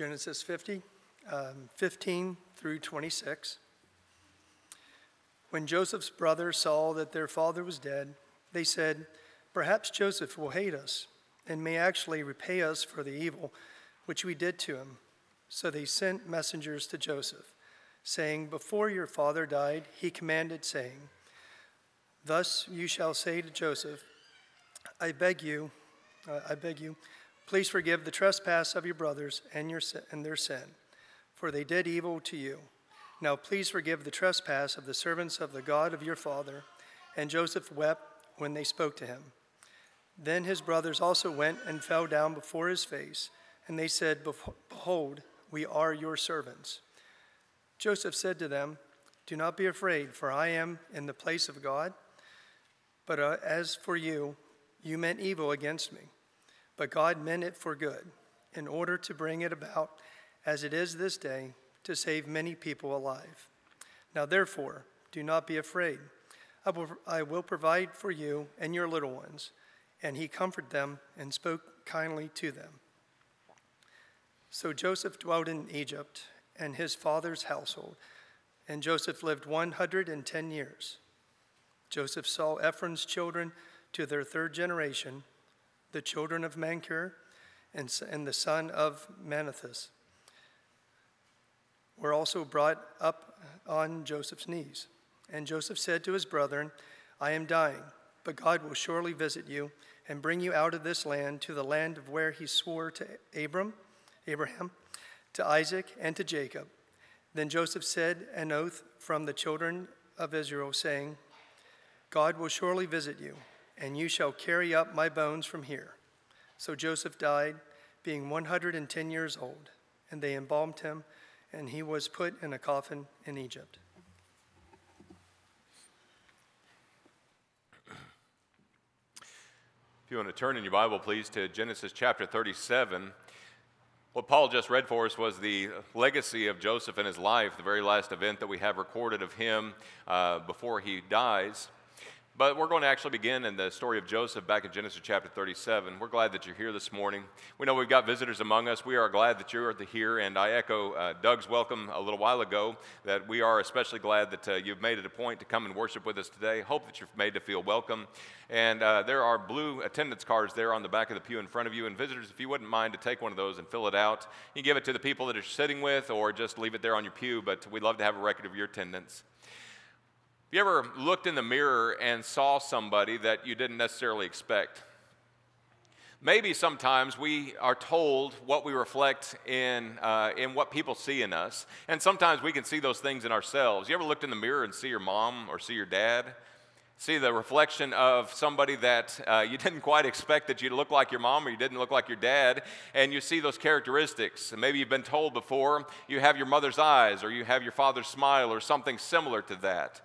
Genesis 50, um, 15 through 26. When Joseph's brothers saw that their father was dead, they said, Perhaps Joseph will hate us and may actually repay us for the evil which we did to him. So they sent messengers to Joseph, saying, Before your father died, he commanded, saying, Thus you shall say to Joseph, I beg you, uh, I beg you, please forgive the trespass of your brothers and, your, and their sin, for they did evil to you. Now please forgive the trespass of the servants of the God of your father. And Joseph wept when they spoke to him. Then his brothers also went and fell down before his face, and they said, Behold, we are your servants. Joseph said to them, Do not be afraid, for I am in the place of God. But uh, as for you, you meant evil against me, but God meant it for good, in order to bring it about, as it is this day, to save many people alive. Now, therefore, do not be afraid. I will, I will provide for you and your little ones. And he comforted them and spoke kindly to them. So Joseph dwelt in Egypt and his father's household, and Joseph lived 110 years. Joseph saw Ephraim's children to their third generation, the children of Machir and, and the son of Manasseh were also brought up on Joseph's knees. And Joseph said to his brethren, I am dying, but God will surely visit you and bring you out of this land to the land of where he swore to Abram, Abraham, to Isaac, and to Jacob. Then Joseph said an oath from the children of Israel, saying, God will surely visit you, and you shall carry up my bones from here. So Joseph died, being 110 years old, and they embalmed him, and he was put in a coffin in Egypt. If you want to turn in your Bible, please, to Genesis chapter 37. What Paul just read for us was the legacy of Joseph in his life, the very last event that we have recorded of him uh, before he dies. But we're going to actually begin in the story of Joseph back in Genesis chapter 37. We're glad that you're here this morning. We know we've got visitors among us. We are glad that you're here, and I echo uh, Doug's welcome a little while ago that we are especially glad that uh, you've made it a point to come and worship with us today. Hope that you're made to feel welcome. And uh, there are blue attendance cards there on the back of the pew in front of you. And visitors, if you wouldn't mind to take one of those and fill it out, you can give it to the people that you're sitting with or just leave it there on your pew, but we'd love to have a record of your attendance. Have you ever looked in the mirror and saw somebody that you didn't necessarily expect? Maybe sometimes we are told what we reflect in, uh, in what people see in us, and sometimes we can see those things in ourselves. You ever looked in the mirror and see your mom or see your dad? See the reflection of somebody that uh, you didn't quite expect that you'd look like your mom or you didn't look like your dad, and you see those characteristics. And maybe you've been told before you have your mother's eyes or you have your father's smile or something similar to that.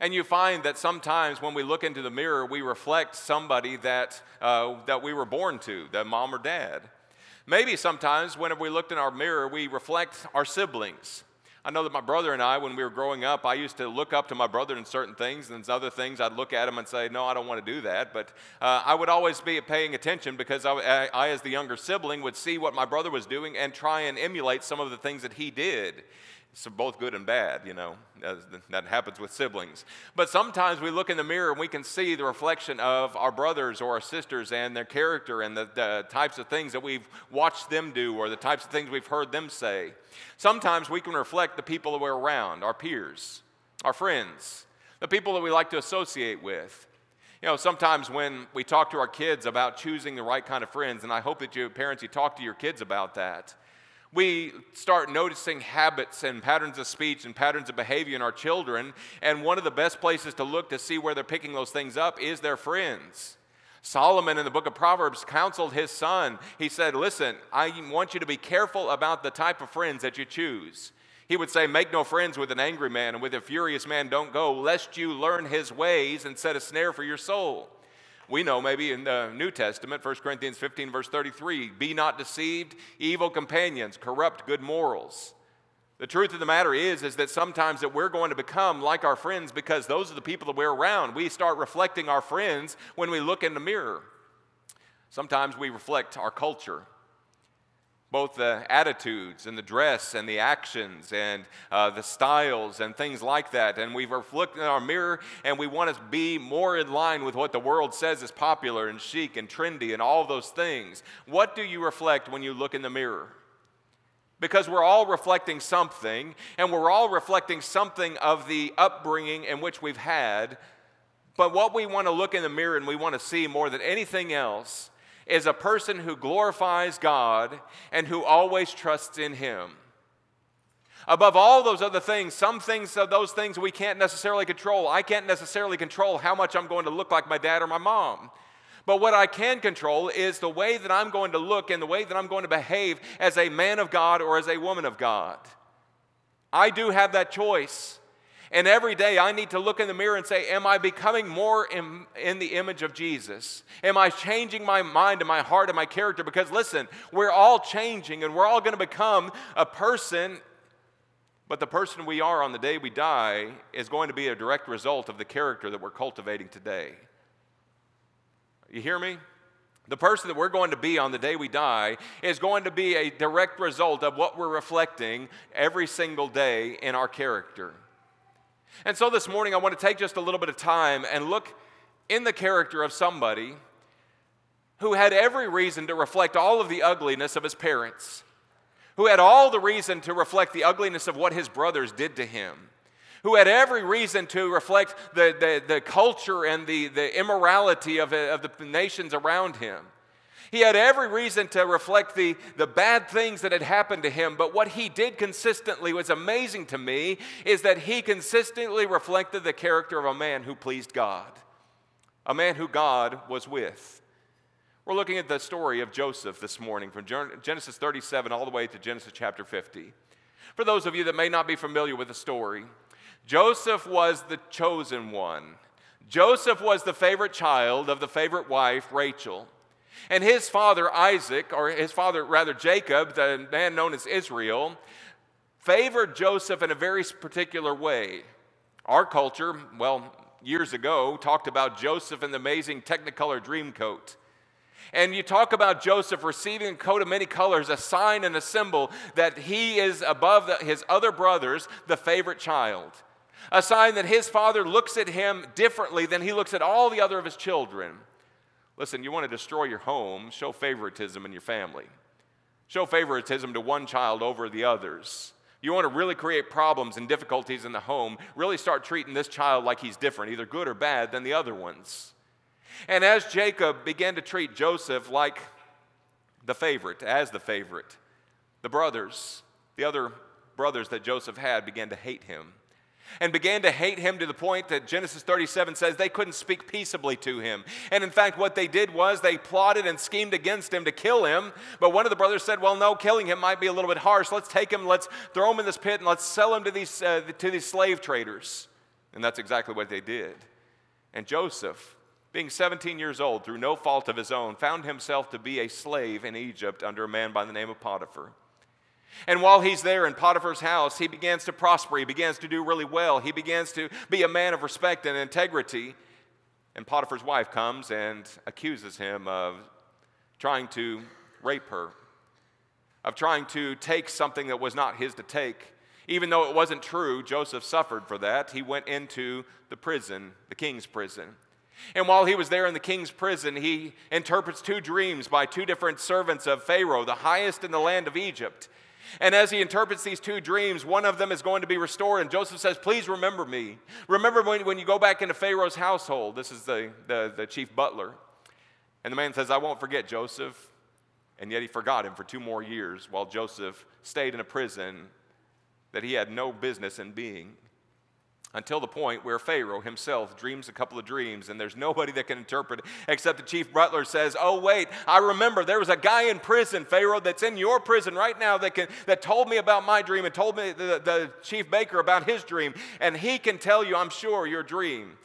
And you find that sometimes when we look into the mirror, we reflect somebody that, uh, that we were born to, that mom or dad. Maybe sometimes whenever we looked in our mirror, we reflect our siblings. I know that my brother and I, when we were growing up, I used to look up to my brother in certain things, and other things I'd look at him and say, No, I don't want to do that. But uh, I would always be paying attention because I, I, as the younger sibling, would see what my brother was doing and try and emulate some of the things that he did. So both good and bad, you know, that happens with siblings. But sometimes we look in the mirror and we can see the reflection of our brothers or our sisters and their character and the, the, types of things that we've watched them do or the types of things we've heard them say. Sometimes we can reflect the people that we're around, our peers, our friends, the people that we like to associate with. You know, sometimes when we talk to our kids about choosing the right kind of friends, and I hope that you parents, you talk to your kids about that we start noticing habits and patterns of speech and patterns of behavior in our children. And one of the best places to look to see where they're picking those things up is their friends. Solomon in the book of Proverbs counseled his son. He said, Listen, I want you to be careful about the type of friends that you choose. He would say, Make no friends with an angry man, and with a furious man don't go, lest you learn his ways and set a snare for your soul. We know maybe in the New Testament, 1 Corinthians 15, verse 33, be not deceived, evil companions corrupt good morals. The truth of the matter is, is that sometimes that we're going to become like our friends because those are the people that we're around. We start reflecting our friends when we look in the mirror. Sometimes we reflect our culture. Both the attitudes and the dress and the actions and uh, the styles and things like that. And we've looked in our mirror and we want to be more in line with what the world says is popular and chic and trendy and all those things. What do you reflect when you look in the mirror? Because we're all reflecting something, and we're all reflecting something of the upbringing in which we've had. But what we want to look in the mirror and we want to see more than anything else is a person who glorifies God and who always trusts in Him. Above all those other things, some things of those things we can't necessarily control. I can't necessarily control how much I'm going to look like my dad or my mom. But what I can control is the way that I'm going to look and the way that I'm going to behave as a man of God or as a woman of God. I do have that choice. And every day I need to look in the mirror and say, Am I becoming more in, in, the image of Jesus? Am I changing my mind and my heart and my character? Because listen, we're all changing and we're all going to become a person, but the person we are on the day we die is going to be a direct result of the character that we're cultivating today. You hear me? The person that we're going to be on the day we die is going to be a direct result of what we're reflecting every single day in our character. And so this morning, I want to take just a little bit of time and look in the character of somebody who had every reason to reflect all of the ugliness of his parents, who had all the reason to reflect the ugliness of what his brothers did to him, who had every reason to reflect the, the, the culture and the, the immorality of, of the nations around him. He had every reason to reflect the, the bad things that had happened to him, but what he did consistently was amazing to me is that he consistently reflected the character of a man who pleased God, a man who God was with. We're looking at the story of Joseph this morning from Genesis 37 all the way to Genesis chapter 50. For those of you that may not be familiar with the story, Joseph was the chosen one. Joseph was the favorite child of the favorite wife, Rachel. And his father, Isaac, or his father, rather, Jacob, the man known as Israel, favored Joseph in a very particular way. Our culture, well, years ago, talked about Joseph and the amazing Technicolor dream coat. And you talk about Joseph receiving a coat of many colors, a sign and a symbol that he is above the, his other brothers, the favorite child. A sign that his father looks at him differently than he looks at all the other of his children. Listen, you want to destroy your home, show favoritism in your family. Show favoritism to one child over the others. You want to really create problems and difficulties in the home, really start treating this child like he's different, either good or bad, than the other ones. And as Jacob began to treat Joseph like the favorite, as the favorite, the brothers, the other brothers that Joseph had, began to hate him and began to hate him to the point that Genesis 37 says they couldn't speak peaceably to him. And in fact, what they did was they plotted and schemed against him to kill him. But one of the brothers said, Well, no, killing him might be a little bit harsh. Let's take him, let's throw him in this pit, and let's sell him to these, uh, to these slave traders. And that's exactly what they did. And Joseph, being 17 years old, through no fault of his own, found himself to be a slave in Egypt under a man by the name of Potiphar. And while he's there in Potiphar's house, he begins to prosper. He begins to do really well. He begins to be a man of respect and integrity. And Potiphar's wife comes and accuses him of trying to rape her, of trying to take something that was not his to take. Even though it wasn't true, Joseph suffered for that. He went into the prison, the king's prison. And while he was there in the king's prison, he interprets two dreams by two different servants of Pharaoh, the highest in the land of Egypt. And as he interprets these two dreams, one of them is going to be restored. And Joseph says, Please remember me. Remember when, when you go back into Pharaoh's household. This is the, the, the chief butler. And the man says, I won't forget Joseph. And yet he forgot him for two more years while Joseph stayed in a prison that he had no business in being until the point where Pharaoh himself dreams a couple of dreams and there's nobody that can interpret it except the chief butler says, Oh, wait, I remember there was a guy in prison, Pharaoh, that's in your prison right now that, can, that told me about my dream and told me, the, the chief baker, about his dream, and he can tell you, I'm sure, your dream.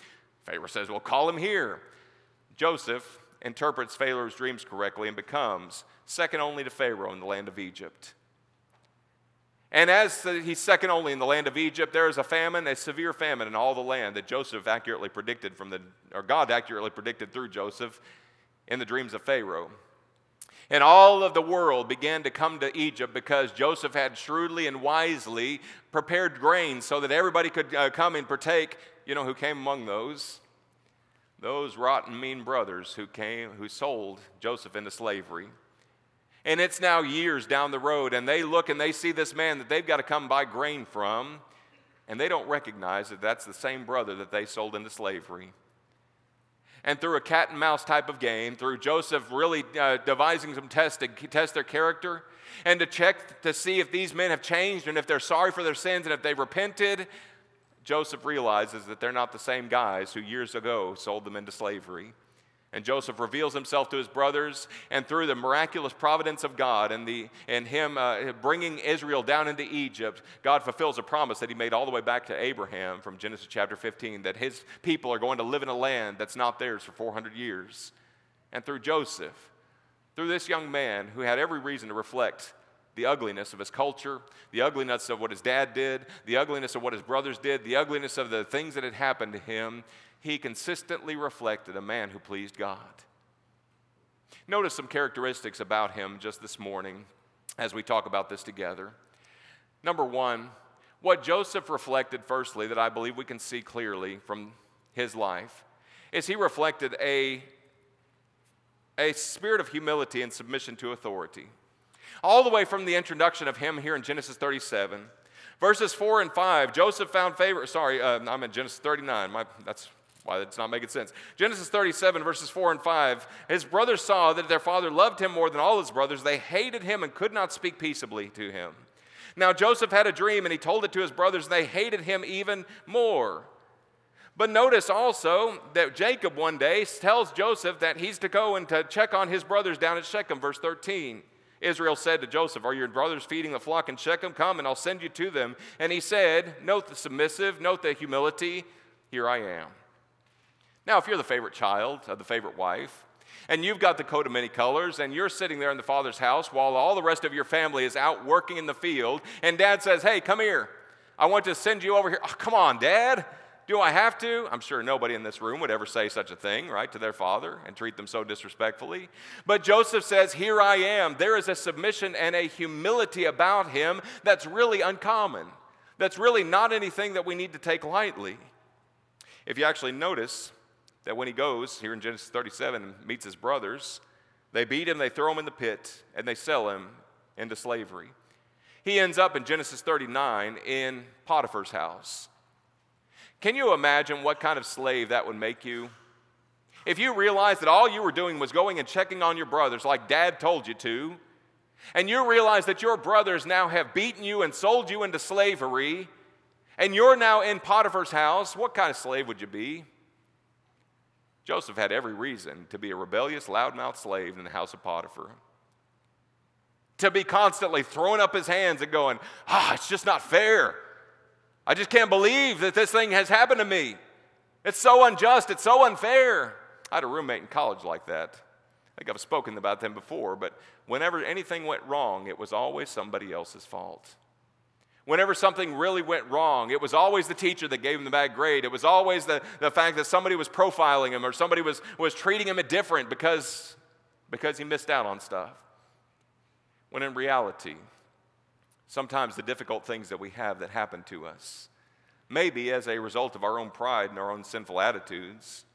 Pharaoh says, Well, call him here. Joseph interprets Pharaoh's dreams correctly and becomes second only to Pharaoh in the land of Egypt. And as he's second only in the land of Egypt, there is a famine, a severe famine in all the land that Joseph accurately predicted from the, or God accurately predicted through Joseph in the dreams of Pharaoh. And all of the world began to come to Egypt because Joseph had shrewdly and wisely prepared grain so that everybody could uh, come and partake. You know who came among those? Those rotten, mean brothers who came, who sold Joseph into slavery. And it's now years down the road, and they look and they see this man that they've got to come buy grain from, and they don't recognize that that's the same brother that they sold into slavery and through a cat and mouse type of game, through Joseph really uh, devising some tests to test their character and to check to see if these men have changed and if they're sorry for their sins and if they've repented, Joseph realizes that they're not the same guys who years ago sold them into slavery. And Joseph reveals himself to his brothers, and through the miraculous providence of God and, the, and him uh, bringing Israel down into Egypt, God fulfills a promise that he made all the way back to Abraham from Genesis chapter 15 that his people are going to live in a land that's not theirs for 400 years. And through Joseph, through this young man who had every reason to reflect the ugliness of his culture, the ugliness of what his dad did, the ugliness of what his brothers did, the ugliness of the things that had happened to him, he consistently reflected a man who pleased God. Notice some characteristics about him just this morning as we talk about this together. Number one, what Joseph reflected, firstly, that I believe we can see clearly from his life, is he reflected a, a spirit of humility and submission to authority. All the way from the introduction of him here in Genesis 37, verses 4 and 5, Joseph found favor. Sorry, uh, I'm in Genesis 39. My, that's why it's not making sense. Genesis 37, verses 4 and 5. His brothers saw that their father loved him more than all his brothers. They hated him and could not speak peaceably to him. Now Joseph had a dream and he told it to his brothers, and they hated him even more. But notice also that Jacob one day tells Joseph that he's to go and to check on his brothers down at Shechem, verse 13. Israel said to Joseph, Are your brothers feeding the flock in Shechem? Come and I'll send you to them. And he said, Note the submissive, note the humility. Here I am. Now, if you're the favorite child the favorite wife, and you've got the coat of many colors, and you're sitting there in the father's house while all the rest of your family is out working in the field, and dad says, Hey, come here. I want to send you over here. Oh, come on, dad. Do I have to? I'm sure nobody in this room would ever say such a thing, right, to their father and treat them so disrespectfully. But Joseph says, Here I am. There is a submission and a humility about him that's really uncommon, that's really not anything that we need to take lightly. If you actually notice, that when he goes here in Genesis 37 and meets his brothers, they beat him, they throw him in the pit, and they sell him into slavery. He ends up in Genesis 39 in Potiphar's house. Can you imagine what kind of slave that would make you? If you realized that all you were doing was going and checking on your brothers like dad told you to, and you realize that your brothers now have beaten you and sold you into slavery, and you're now in Potiphar's house, what kind of slave would you be? Joseph had every reason to be a rebellious, loudmouth slave in the house of Potiphar. To be constantly throwing up his hands and going, ah, it's just not fair. I just can't believe that this thing has happened to me. It's so unjust, it's so unfair. I had a roommate in college like that. I think I've spoken about them before, but whenever anything went wrong, it was always somebody else's fault. Whenever something really went wrong, it was always the teacher that gave him the bad grade. It was always the, the fact that somebody was profiling him or somebody was, was treating him a different because, because he missed out on stuff. When in reality, sometimes the difficult things that we have that happen to us maybe as a result of our own pride and our own sinful attitudes,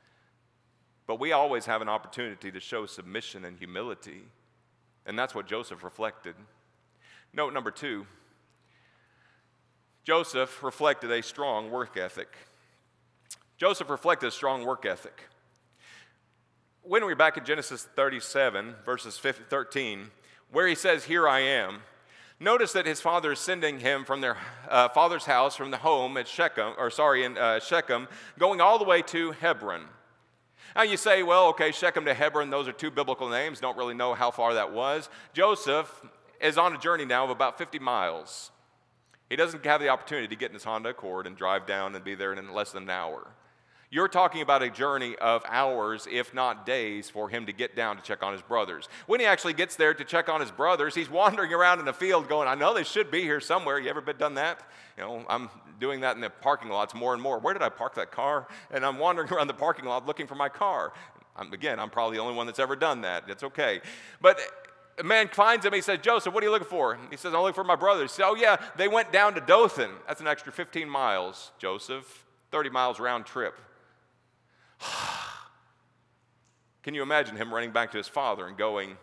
but we always have an opportunity to show submission and humility. And that's what Joseph reflected. Note number two Joseph reflected a strong work ethic. Joseph reflected a strong work ethic. When we're back in Genesis 37, verses 13, where he says, Here I am, notice that his father is sending him from their uh, father's house, from the home at Shechem, or sorry, in uh, Shechem, going all the way to Hebron. Now you say, well, okay, Shechem to Hebron, those are two biblical names, don't really know how far that was. Joseph is on a journey now of about 50 miles. He doesn't have the opportunity to get in his Honda Accord and drive down and be there in less than an hour. You're talking about a journey of hours, if not days, for him to get down to check on his brothers. When he actually gets there to check on his brothers, he's wandering around in the field going, I know they should be here somewhere. You ever been done that? You know, I'm doing that in the parking lots more and more. Where did I park that car? And I'm wandering around the parking lot looking for my car. I'm, again, I'm probably the only one that's ever done that. It's okay. But a man finds him. He says, Joseph, what are you looking for? He says, I'm looking for my brothers. He says, Oh, yeah, they went down to Dothan. That's an extra 15 miles, Joseph. 30 miles round trip. Can you imagine him running back to his father and going,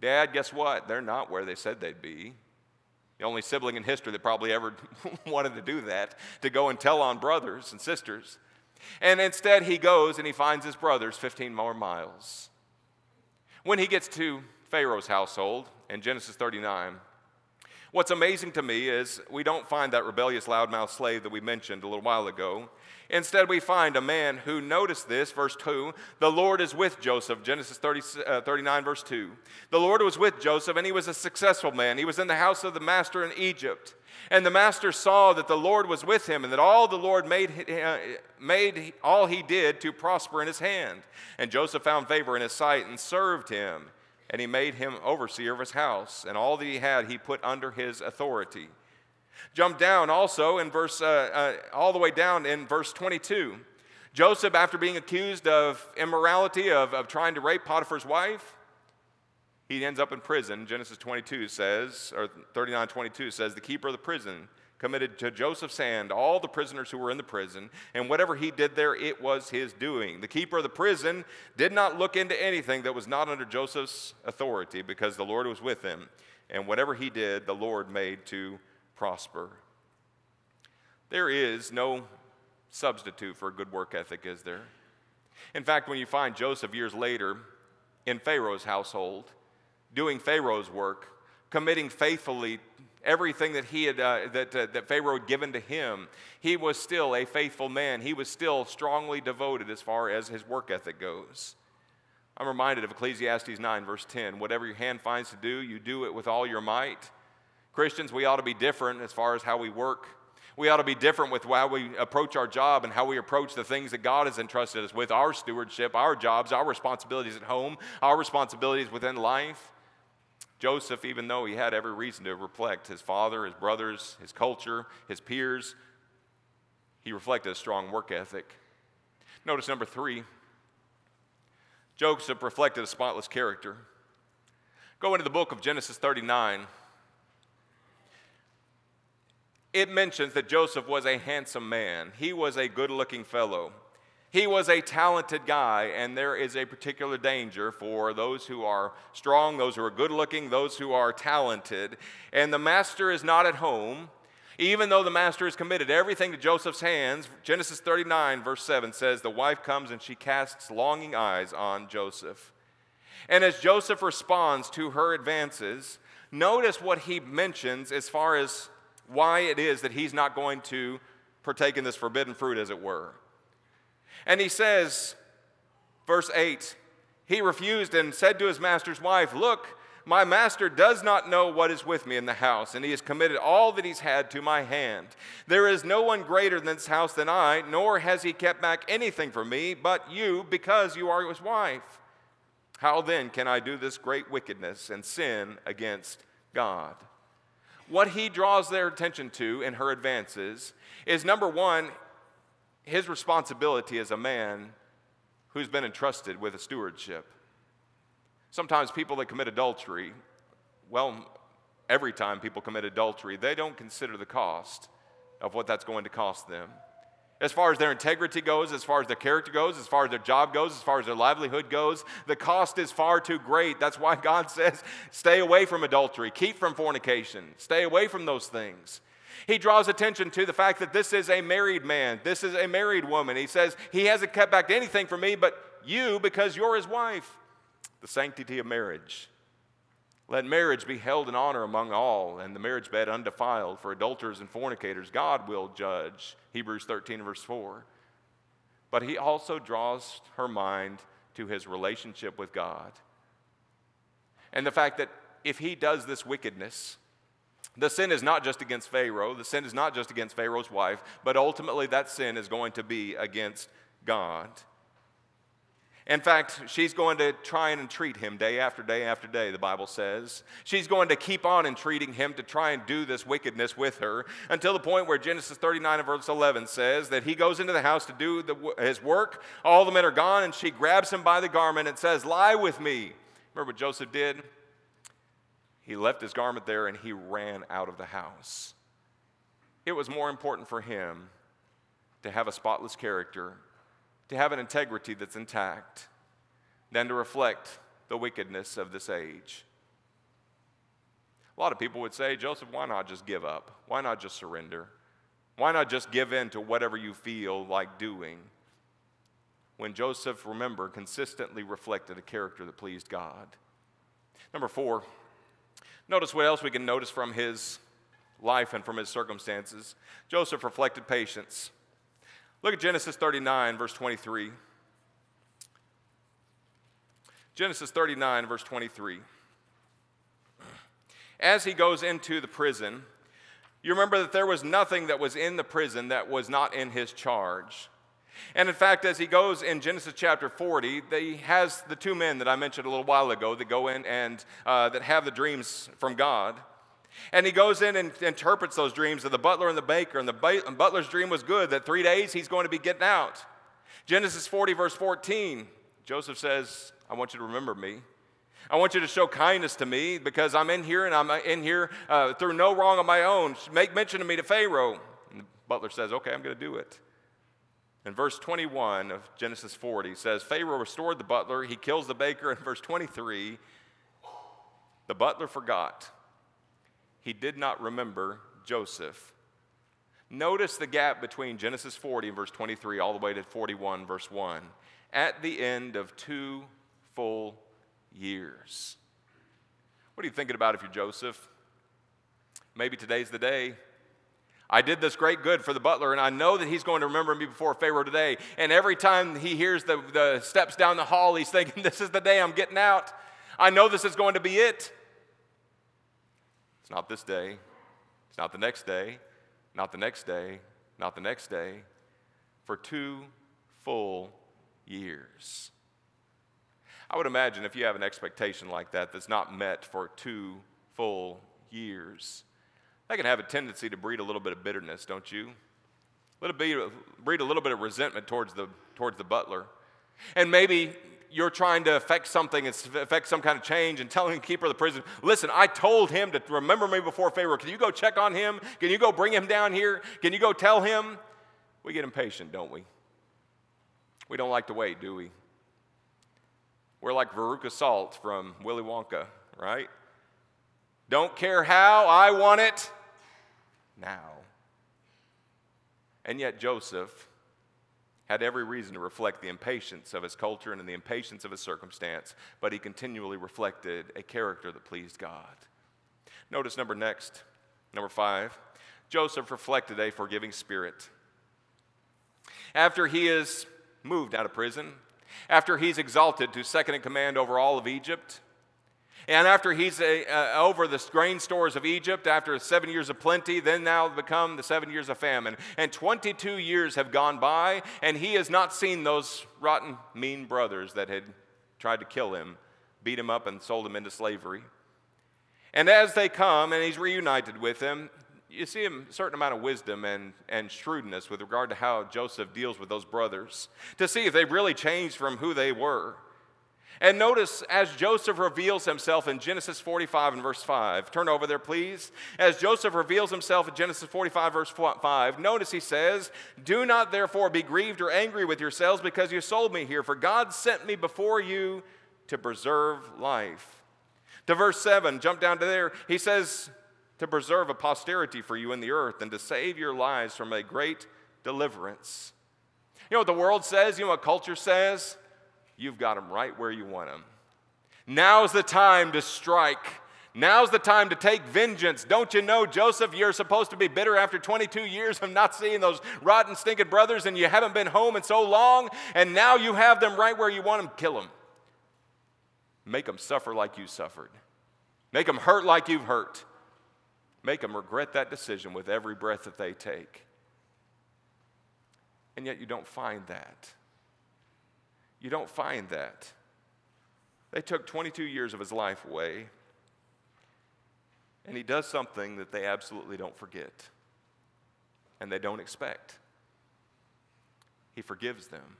Dad, guess what? They're not where they said they'd be. The only sibling in history that probably ever wanted to do that, to go and tell on brothers and sisters. And instead, he goes and he finds his brothers 15 more miles. When he gets to Pharaoh's household in Genesis 39, what's amazing to me is we don't find that rebellious loudmouth slave that we mentioned a little while ago. Instead, we find a man who noticed this, verse 2. The Lord is with Joseph, Genesis 30, uh, 39, verse 2. The Lord was with Joseph, and he was a successful man. He was in the house of the master in Egypt. And the master saw that the Lord was with him, and that all the Lord made, uh, made all he did to prosper in his hand. And Joseph found favor in his sight and served him. And he made him overseer of his house, and all that he had he put under his authority. Jump down also in verse, uh, uh, all the way down in verse 22. Joseph, after being accused of immorality, of, of trying to rape Potiphar's wife, he ends up in prison. Genesis 22 says, or 39 22 says, the keeper of the prison committed to Joseph's hand all the prisoners who were in the prison, and whatever he did there, it was his doing. The keeper of the prison did not look into anything that was not under Joseph's authority because the Lord was with him, and whatever he did, the Lord made to prosper. There is no substitute for a good work ethic, is there? In fact, when you find Joseph years later in Pharaoh's household, doing Pharaoh's work, committing faithfully everything that he had uh, that, uh, that pharaoh had given to him he was still a faithful man he was still strongly devoted as far as his work ethic goes i'm reminded of ecclesiastes 9 verse 10 whatever your hand finds to do you do it with all your might Christians, we ought to be different as far as how we work. We ought to be different with how we approach our job and how we approach the things that God has entrusted us with our stewardship, our jobs, our responsibilities at home, our responsibilities within life. Joseph, even though he had every reason to reflect his father, his brothers, his culture, his peers, he reflected a strong work ethic. Notice number three Joseph reflected a spotless character. Go into the book of Genesis 39 it mentions that Joseph was a handsome man. He was a good looking fellow. He was a talented guy, and there is a particular danger for those who are strong, those who are good looking, those who are talented. And the master is not at home. Even though the master has committed everything to Joseph's hands, Genesis 39, verse 7 says, The wife comes and she casts longing eyes on Joseph. And as Joseph responds to her advances, notice what he mentions as far as why it is that he's not going to partake in this forbidden fruit, as it were. And he says, verse 8, he refused and said to his master's wife, Look, my master does not know what is with me in the house, and he has committed all that he's had to my hand. There is no one greater in this house than I, nor has he kept back anything from me but you, because you are his wife. How then can I do this great wickedness and sin against God? what he draws their attention to in her advances is number one, his responsibility as a man who's been entrusted with a stewardship. Sometimes people that commit adultery, well, every time people commit adultery, they don't consider the cost of what that's going to cost them as far as their integrity goes, as far as their character goes, as far as their job goes, as far as their livelihood goes. The cost is far too great. That's why God says, stay away from adultery, keep from fornication, stay away from those things. He draws attention to the fact that this is a married man, this is a married woman. He says, He hasn't kept back anything from me but you because you're his wife. The sanctity of marriage. Let marriage be held in honor among all, and the marriage bed undefiled. For adulterers and fornicators, God will judge. Hebrews 13, verse 4. But he also draws her mind to his relationship with God. And the fact that if he does this wickedness, the sin is not just against Pharaoh, the sin is not just against Pharaoh's wife, but ultimately that sin is going to be against God. In fact, she's going to try and entreat him day after day after day, the Bible says. She's going to keep on entreating him to try and do this wickedness with her until the point where Genesis 39 and verse 11 says that he goes into the house to do the, his work. All the men are gone, and she grabs him by the garment and says, Lie with me. Remember what Joseph did? He left his garment there and he ran out of the house. It was more important for him to have a spotless character, to have an integrity that's intact, than to reflect the wickedness of this age. A lot of people would say, Joseph, why not just give up? Why not just surrender? Why not just give in to whatever you feel like doing? When Joseph, remember, consistently reflected a character that pleased God. Number four, notice what else we can notice from his life and from his circumstances. Joseph reflected patience. Look at Genesis 39, verse 23. Genesis 39, verse 23. As he goes into the prison, you remember that there was nothing that was in the prison that was not in his charge. And in fact, as he goes in Genesis chapter 40, he has the two men that I mentioned a little while ago that go in and uh, that have the dreams from God. And he goes in and interprets those dreams of the butler and the baker. And the butler's dream was good that three days he's going to be getting out. Genesis 40, verse 14, Joseph says, I want you to remember me. I want you to show kindness to me because I'm in here and I'm in here uh, through no wrong of my own. Make mention of me to Pharaoh. And the butler says, Okay, I'm going to do it. And verse 21 of Genesis 40 says, Pharaoh restored the butler, he kills the baker. In verse 23, the butler forgot he did not remember Joseph. Notice the gap between Genesis 40 and verse 23 all the way to 41, verse 1. At the end of two full years. What are you thinking about if you're Joseph? Maybe today's the day. I did this great good for the butler, and I know that he's going to remember me before Pharaoh today. And every time he hears the, the steps down the hall, he's thinking, This is the day I'm getting out. I know this is going to be it. It's not this day. It's not the next day. Not the next day. Not the next day. For two full years. I would imagine if you have an expectation like that that's not met for two full years, that can have a tendency to breed a little bit of bitterness, don't you? Let it be, breed a little bit of resentment towards the, towards the butler. And maybe you're trying to affect something, affect some kind of change, and telling the keeper of the prison, listen, I told him to remember me before Pharaoh. Can you go check on him? Can you go bring him down here? Can you go tell him? We get impatient, don't we? We don't like to wait, do we? We're like Veruca Salt from Willy Wonka, right? Don't care how, I want it now. And yet, Joseph had every reason to reflect the impatience of his culture and the impatience of his circumstance, but he continually reflected a character that pleased God. Notice number next, number five, Joseph reflected a forgiving spirit. After he is moved out of prison, after he's exalted to second in command over all of Egypt, and after he's uh, uh, over the grain stores of Egypt, after seven years of plenty, then now become the seven years of famine. And 22 years have gone by, and he has not seen those rotten, mean brothers that had tried to kill him, beat him up, and sold him into slavery. And as they come and he's reunited with them, you see a certain amount of wisdom and, and shrewdness with regard to how Joseph deals with those brothers to see if they've really changed from who they were. And notice as Joseph reveals himself in Genesis 45 and verse 5. Turn over there, please. As Joseph reveals himself in Genesis 45, verse 5, notice he says, Do not therefore be grieved or angry with yourselves because you sold me here, for God sent me before you to preserve life. To verse 7, jump down to there. He says, To preserve a posterity for you in the earth and to save your lives from a great deliverance. You know what the world says? You know what culture says? You've got them right where you want them. Now's the time to strike. Now's the time to take vengeance. Don't you know, Joseph, you're supposed to be bitter after 22 years of not seeing those rotten, stinking brothers, and you haven't been home in so long, and now you have them right where you want them. Kill them. Make them suffer like you suffered. Make them hurt like you've hurt. Make them regret that decision with every breath that they take. And yet you don't find that. You don't find that. They took 22 years of his life away, and he does something that they absolutely don't forget and they don't expect. He forgives them.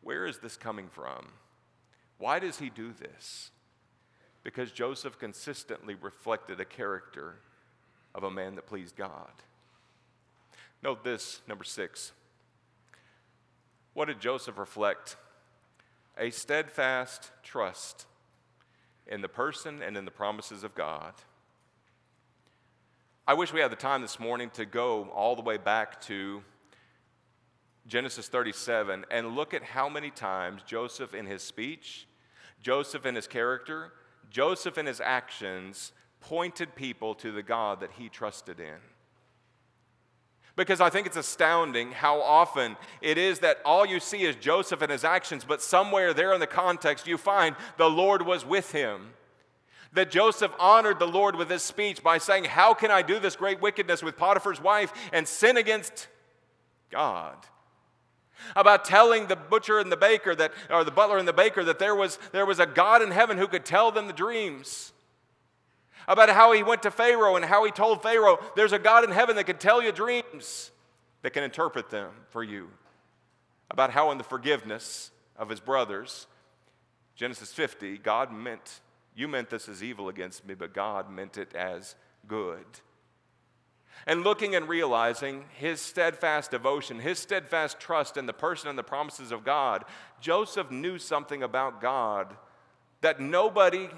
Where is this coming from? Why does he do this? because Joseph consistently reflected a character of a man that pleased God. Note this, number six. What did Joseph reflect? A steadfast trust in the person and in the promises of God. I wish we had the time this morning to go all the way back to Genesis 37 and look at how many times Joseph, in his speech, Joseph in his character, Joseph in his actions, pointed people to the God that he trusted in. Because I think it's astounding how often it is that all you see is Joseph and his actions, but somewhere there in the context you find the Lord was with him. That Joseph honored the Lord with his speech by saying, How can I do this great wickedness with Potiphar's wife and sin against God? About telling the butcher and the baker that, or the butler and the baker that there was, there was a God in heaven who could tell them the dreams about how he went to Pharaoh and how he told Pharaoh, There's a God in heaven that can tell you dreams, that can interpret them for you. About how, in the forgiveness of his brothers, Genesis 50, God meant, You meant this as evil against me, but God meant it as good. And looking and realizing his steadfast devotion, his steadfast trust in the person and the promises of God, Joseph knew something about God that nobody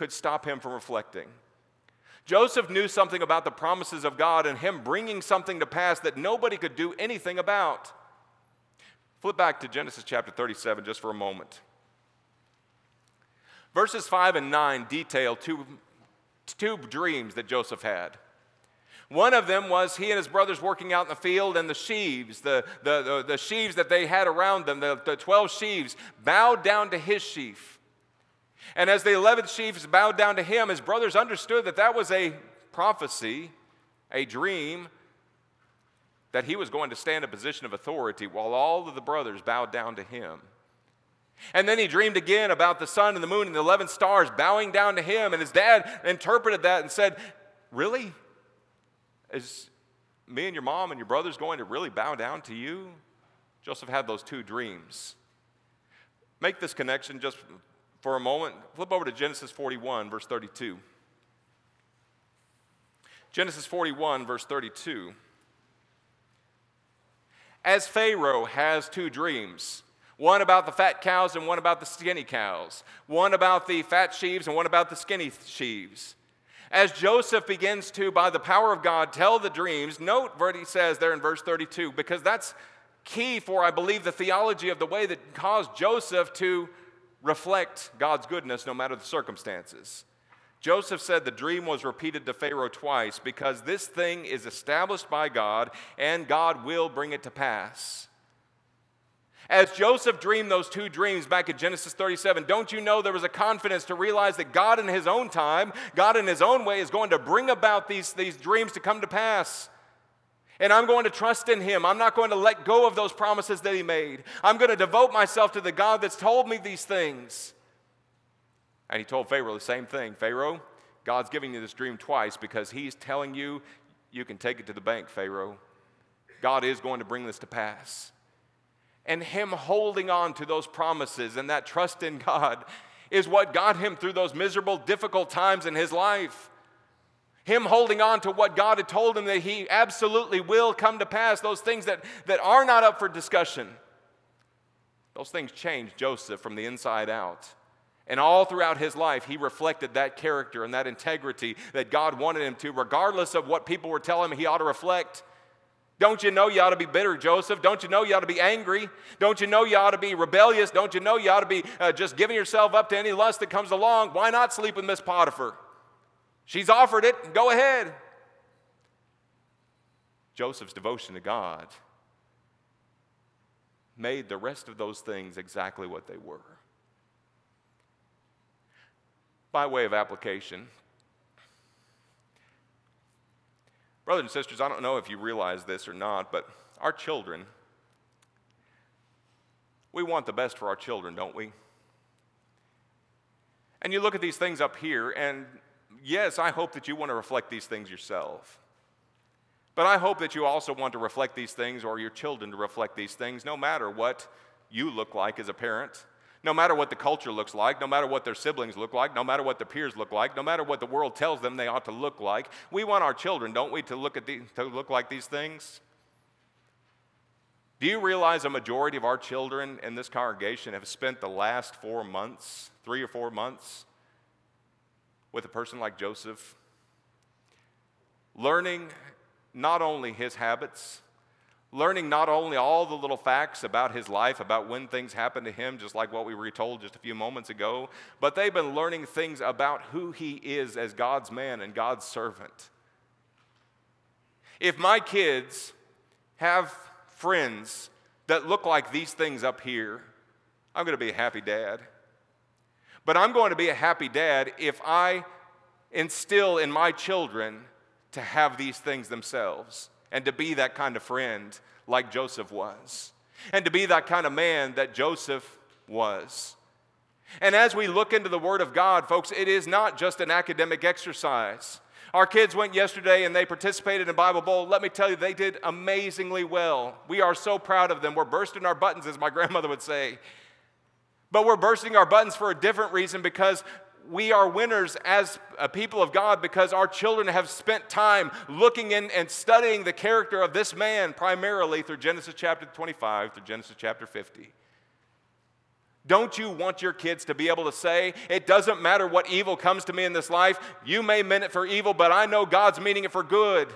could stop him from reflecting. Joseph knew something about the promises of God and him bringing something to pass that nobody could do anything about. Flip back to Genesis chapter 37 just for a moment. Verses 5 and 9 detail two, two dreams that Joseph had. One of them was he and his brothers working out in the field, and the sheaves, the, the, the, the sheaves that they had around them, the, the 12 sheaves, bowed down to his sheaf. And as the 11 chiefs bowed down to him, his brothers understood that that was a prophecy, a dream, that he was going to stand a position of authority while all of the brothers bowed down to him. And then he dreamed again about the sun and the moon and the 11 stars bowing down to him. And his dad interpreted that and said, Really? Is me and your mom and your brothers going to really bow down to you? Joseph had those two dreams. Make this connection just for a moment, flip over to Genesis 41, verse 32. Genesis 41, verse 32. As Pharaoh has two dreams, one about the fat cows and one about the skinny cows, one about the fat sheaves and one about the skinny sheaves. As Joseph begins to, by the power of God, tell the dreams, note what he says there in verse 32, because that's key for, I believe, the theology of the way that caused Joseph to reflect God's goodness no matter the circumstances. Joseph said the dream was repeated to Pharaoh twice because this thing is established by God and God will bring it to pass. As Joseph dreamed those two dreams back in Genesis 37, don't you know there was a confidence to realize that God in His own time, God in His own way, is going to bring about these, these dreams to come to pass? And I'm going to trust in him. I'm not going to let go of those promises that he made. I'm going to devote myself to the God that's told me these things. And he told Pharaoh the same thing Pharaoh, God's giving you this dream twice because he's telling you you can take it to the bank, Pharaoh. God is going to bring this to pass. And him holding on to those promises and that trust in God is what got him through those miserable, difficult times in his life. Him holding on to what God had told him that he absolutely will come to pass, those things that, that are not up for discussion. Those things changed Joseph from the inside out. And all throughout his life, he reflected that character and that integrity that God wanted him to, regardless of what people were telling him he ought to reflect. Don't you know you ought to be bitter, Joseph? Don't you know you ought to be angry? Don't you know you ought to be rebellious? Don't you know you ought to be uh, just giving yourself up to any lust that comes along? Why not sleep with Miss Potiphar? She's offered it, go ahead. Joseph's devotion to God made the rest of those things exactly what they were. By way of application, brothers and sisters, I don't know if you realize this or not, but our children, we want the best for our children, don't we? And you look at these things up here, and yes, I hope that you want to reflect these things yourself. But I hope that you also want to reflect these things or your children to reflect these things, no matter what you look like as a parent, No matter what the culture looks like, no matter what their siblings look like, no matter what their peers look like, no matter what the world tells them they ought to look like, we want our children, don't we, to look, at the, to look like these things? Do you realize a majority of our children in this congregation have spent the last four months, three or four months, with a person like Joseph? Learning not only his habits, learning not only all the little facts about his life, about when things happened to him, just like what we were told just a few moments ago, but they've been learning things about who he is as God's man and God's servant. If my kids have friends that look like these things up here, I'm going to be a happy dad. But I'm going to be a happy dad if I instill in my children to have these things themselves and to be that kind of friend like Joseph was, and to be that kind of man that Joseph was. And as we look into the Word of God, folks, it is not just an academic exercise. Our kids went yesterday and they participated in Bible Bowl. Let me tell you, they did amazingly well. We are so proud of them. We're bursting our buttons, as my grandmother would say. But we're bursting our buttons for a different reason because we are winners as a people of God because our children have spent time looking in and studying the character of this man primarily through Genesis chapter 25 through Genesis chapter 50. Don't you want your kids to be able to say, it doesn't matter what evil comes to me in this life, you may mean it for evil, but I know God's meaning it for good.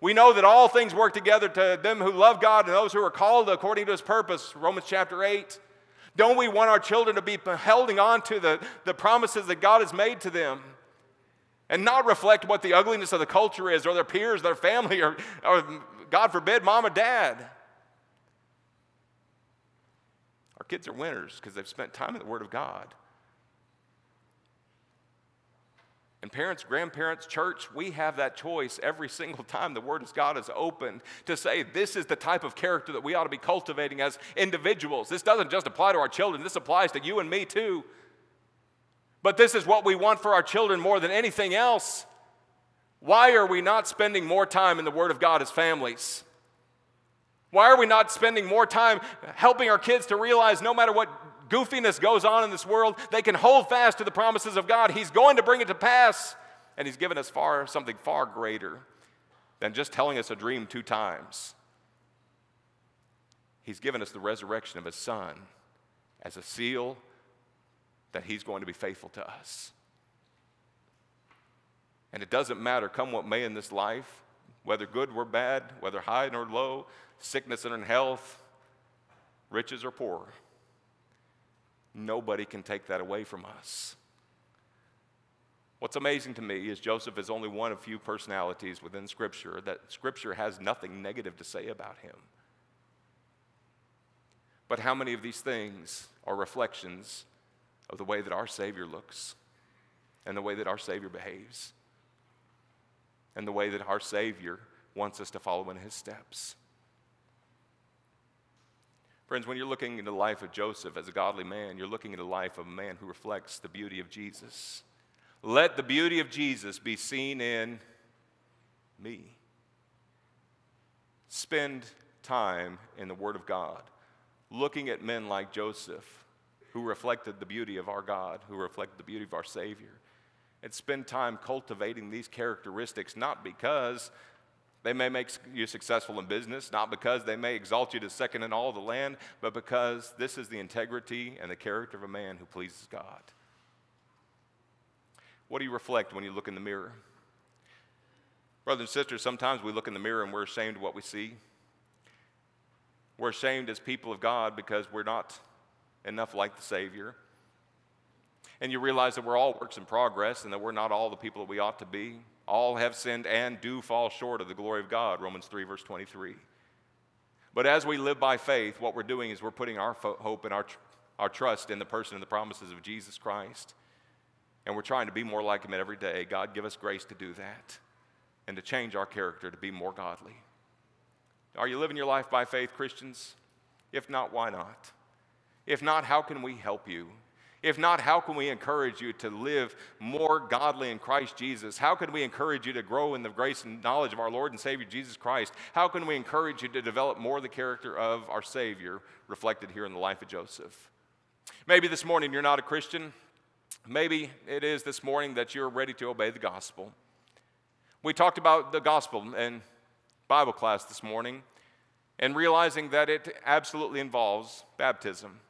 We know that all things work together to them who love God and those who are called according to his purpose, Romans chapter 8. Don't we want our children to be holding on to the, the promises that God has made to them and not reflect what the ugliness of the culture is or their peers, their family, or, or God forbid, mom or dad? Our kids are winners because they've spent time in the Word of God. And parents, grandparents, church, we have that choice every single time the Word of God is opened to say this is the type of character that we ought to be cultivating as individuals. This doesn't just apply to our children, this applies to you and me too. But this is what we want for our children more than anything else. Why are we not spending more time in the Word of God as families? Why are we not spending more time helping our kids to realize no matter what goofiness goes on in this world, they can hold fast to the promises of God. He's going to bring it to pass. And He's given us far something far greater than just telling us a dream two times. He's given us the resurrection of His Son as a seal that He's going to be faithful to us. And it doesn't matter, come what may in this life, whether good or bad, whether high nor low, sickness and health, riches or poor. Nobody can take that away from us. What's amazing to me is Joseph is only one of few personalities within Scripture that Scripture has nothing negative to say about him. But how many of these things are reflections of the way that our Savior looks and the way that our Savior behaves and the way that our Savior wants us to follow in His steps? Friends, when you're looking into the life of Joseph as a godly man, you're looking at the life of a man who reflects the beauty of Jesus. Let the beauty of Jesus be seen in me. Spend time in the Word of God, looking at men like Joseph, who reflected the beauty of our God, who reflected the beauty of our Savior. And spend time cultivating these characteristics, not because they may make you successful in business, not because they may exalt you to second in all the land, but because this is the integrity and the character of a man who pleases God. What do you reflect when you look in the mirror? Brothers and sisters, sometimes we look in the mirror and we're ashamed of what we see. We're ashamed as people of God because we're not enough like the Savior. And you realize that we're all works in progress and that we're not all the people that we ought to be. All have sinned and do fall short of the glory of God, Romans 3, verse 23. But as we live by faith, what we're doing is we're putting our hope and our, our trust in the person and the promises of Jesus Christ. And we're trying to be more like Him every day. God, give us grace to do that and to change our character to be more godly. Are you living your life by faith, Christians? If not, why not? If not, how can we help you? If not, how can we encourage you to live more godly in Christ Jesus? How can we encourage you to grow in the grace and knowledge of our Lord and Savior Jesus Christ? How can we encourage you to develop more the character of our Savior reflected here in the life of Joseph? Maybe this morning you're not a Christian. Maybe it is this morning that you're ready to obey the gospel. We talked about the gospel in Bible class this morning and realizing that it absolutely involves baptism.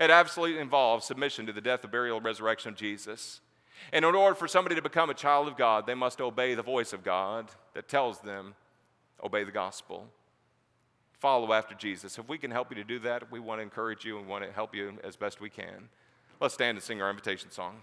It absolutely involves submission to the death, the burial, and resurrection of Jesus. And in order for somebody to become a child of God, they must obey the voice of God that tells them, obey the gospel. Follow after Jesus. If we can help you to do that, we want to encourage you and want to help you as best we can. Let's stand and sing our invitation song.